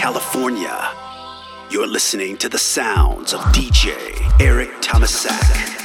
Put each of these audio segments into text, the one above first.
California. You're listening to the sounds of DJ Eric Thomasak.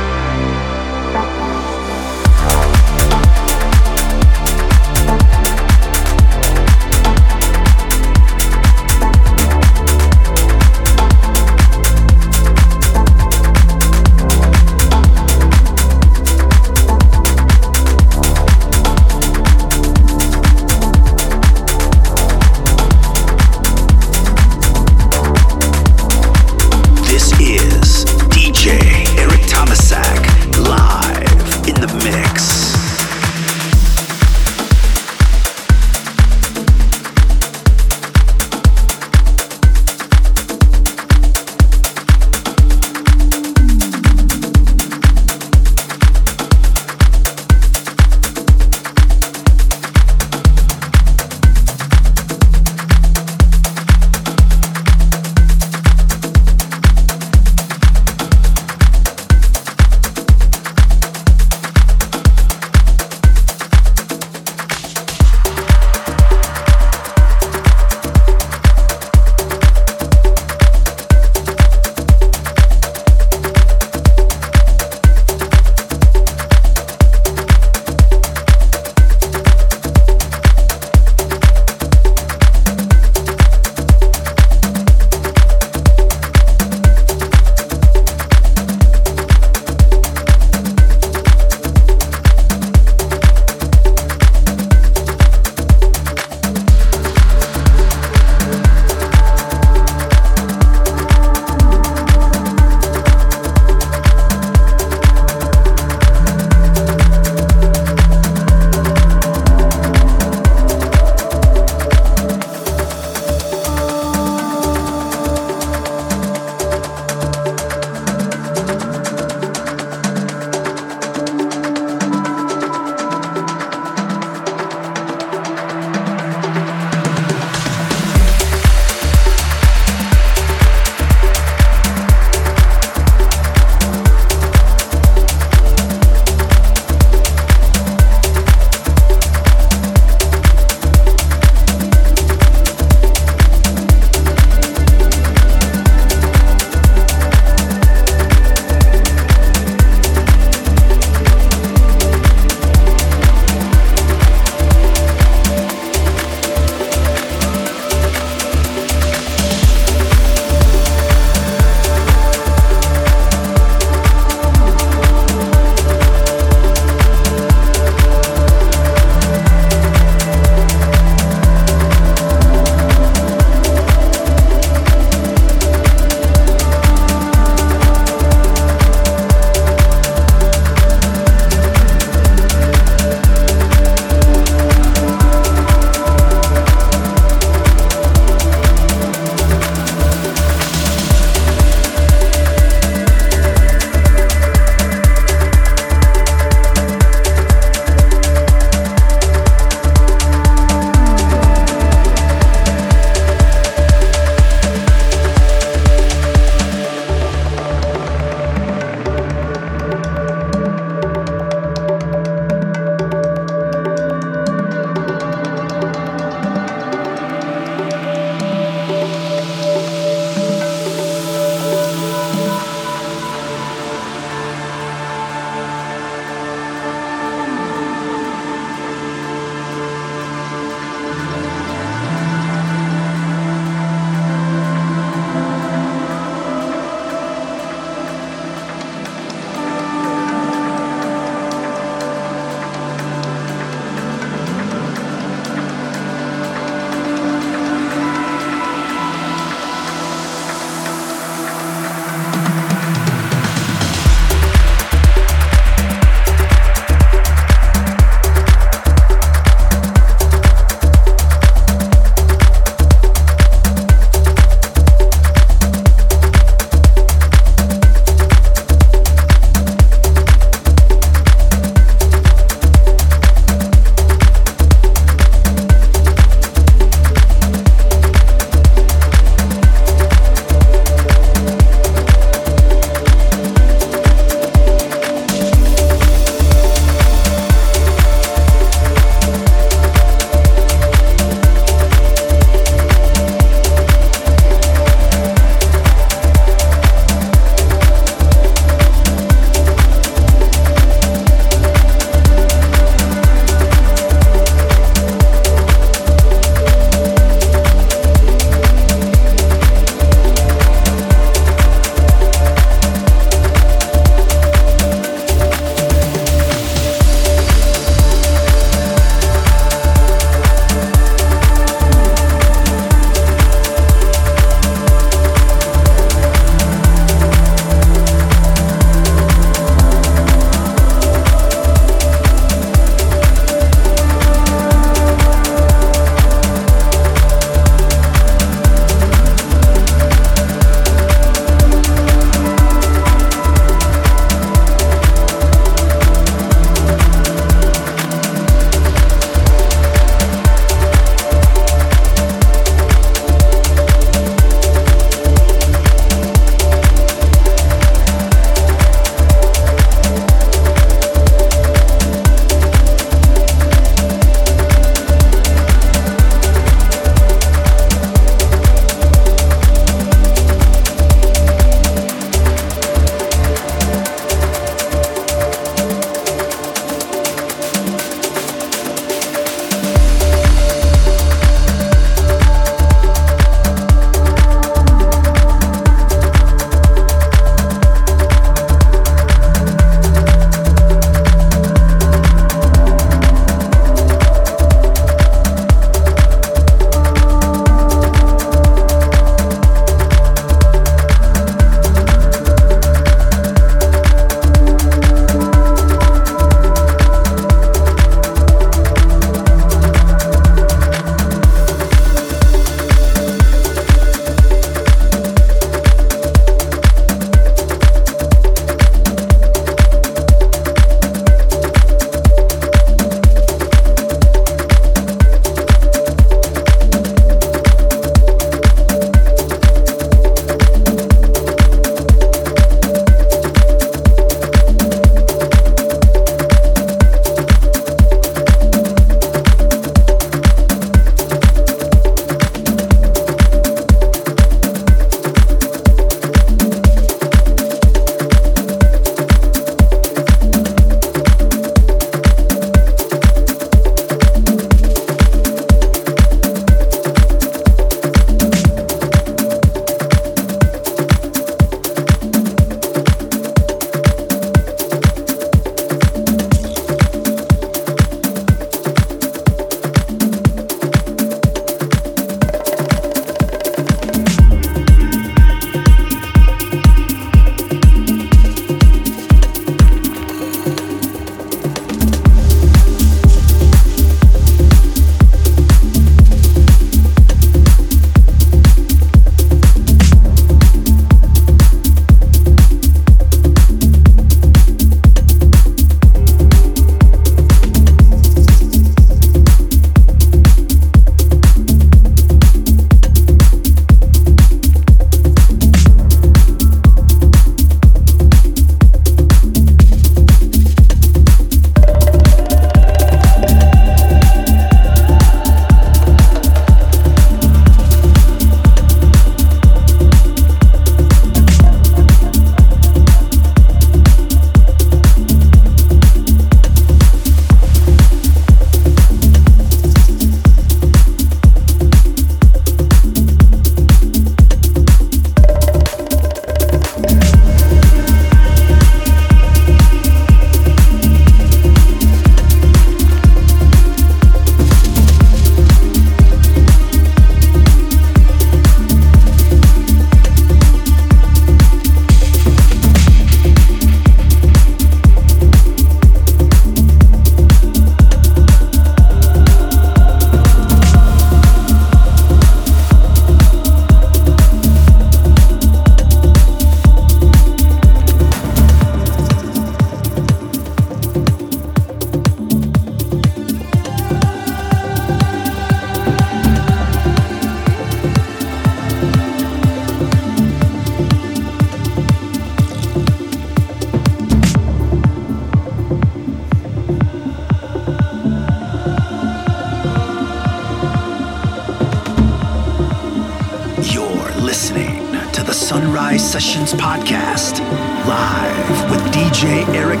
Sessions Podcast, live with DJ Eric.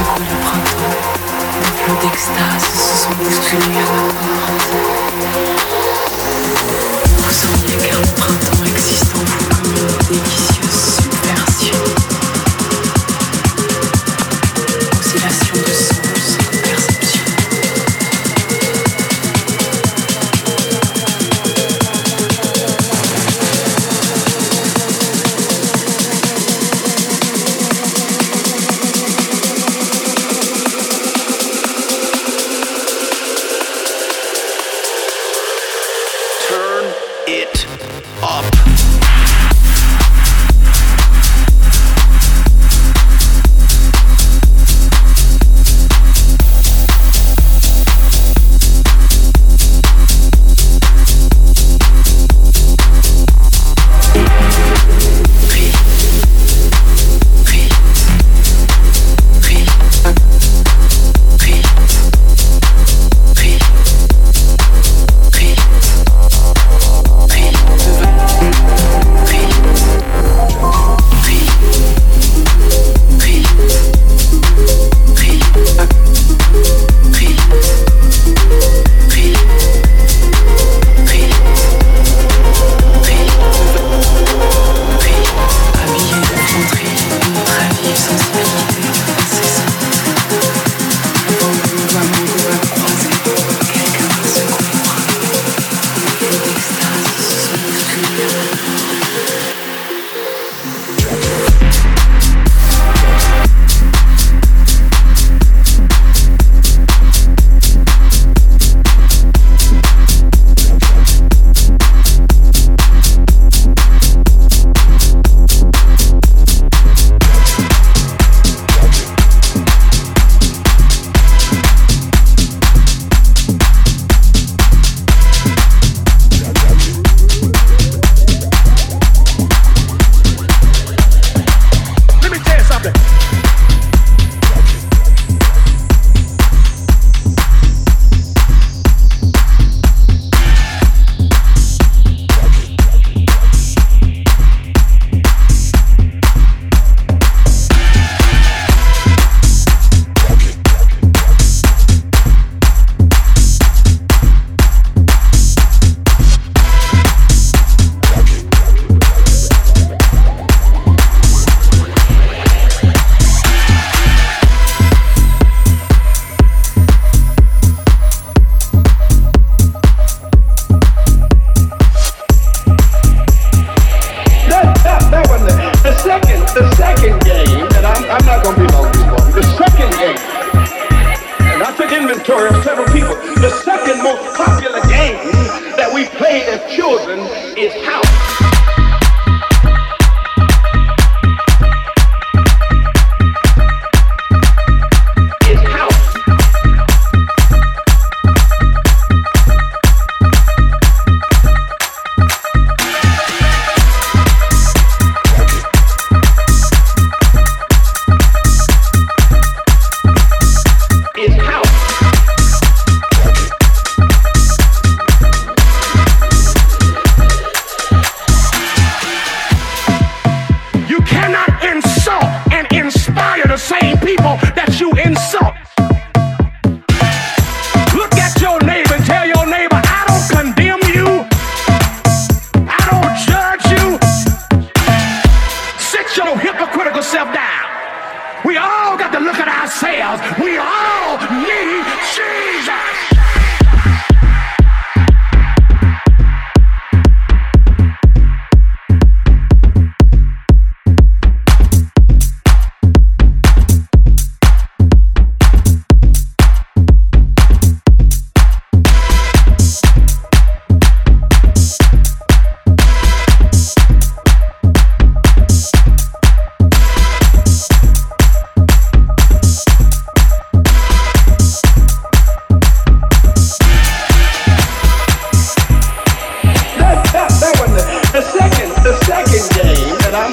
le printemps. Des flots d'extase se sont bousculés à la mort Vous sentez qu'un printemps existe en vous comme une délicieuse subversion.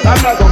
I'm not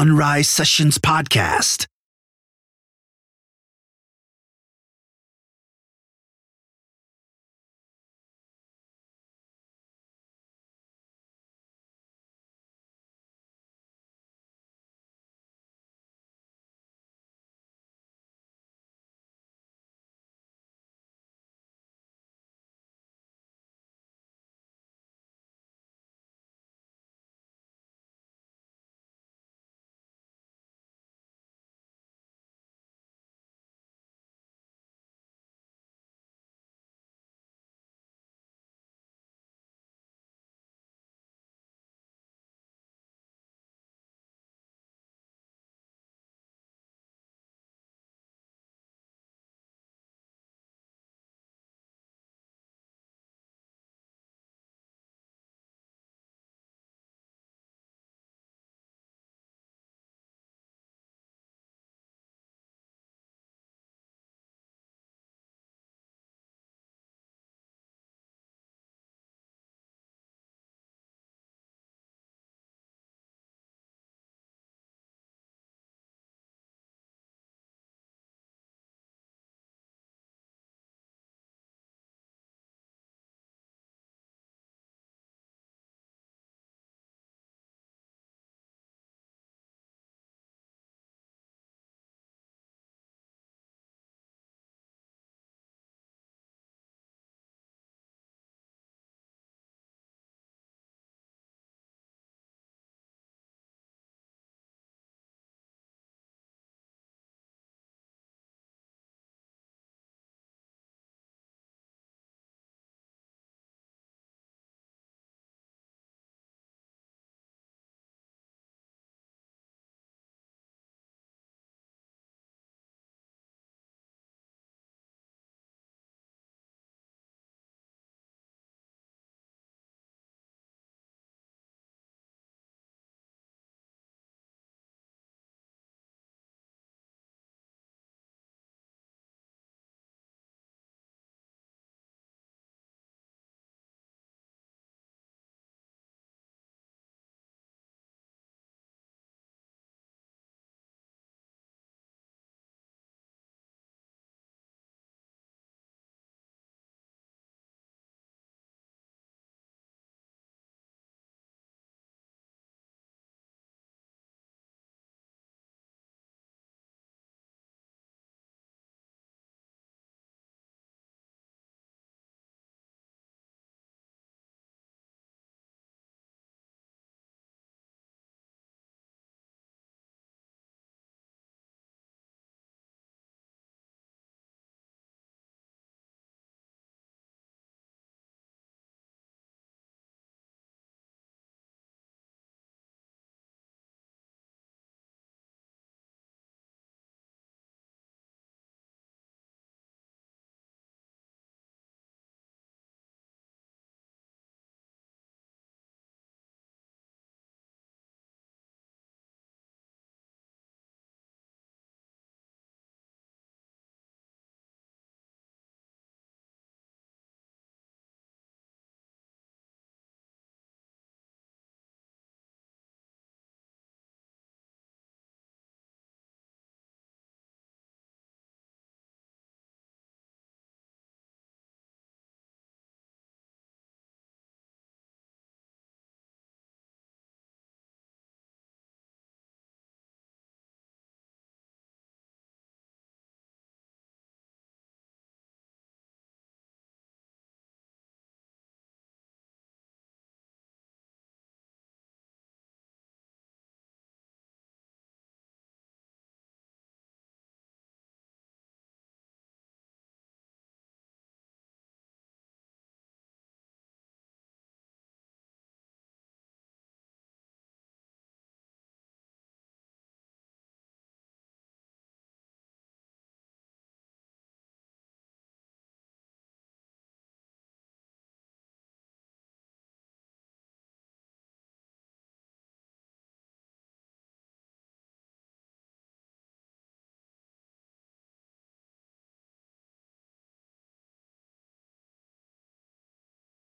Sunrise Sessions podcast.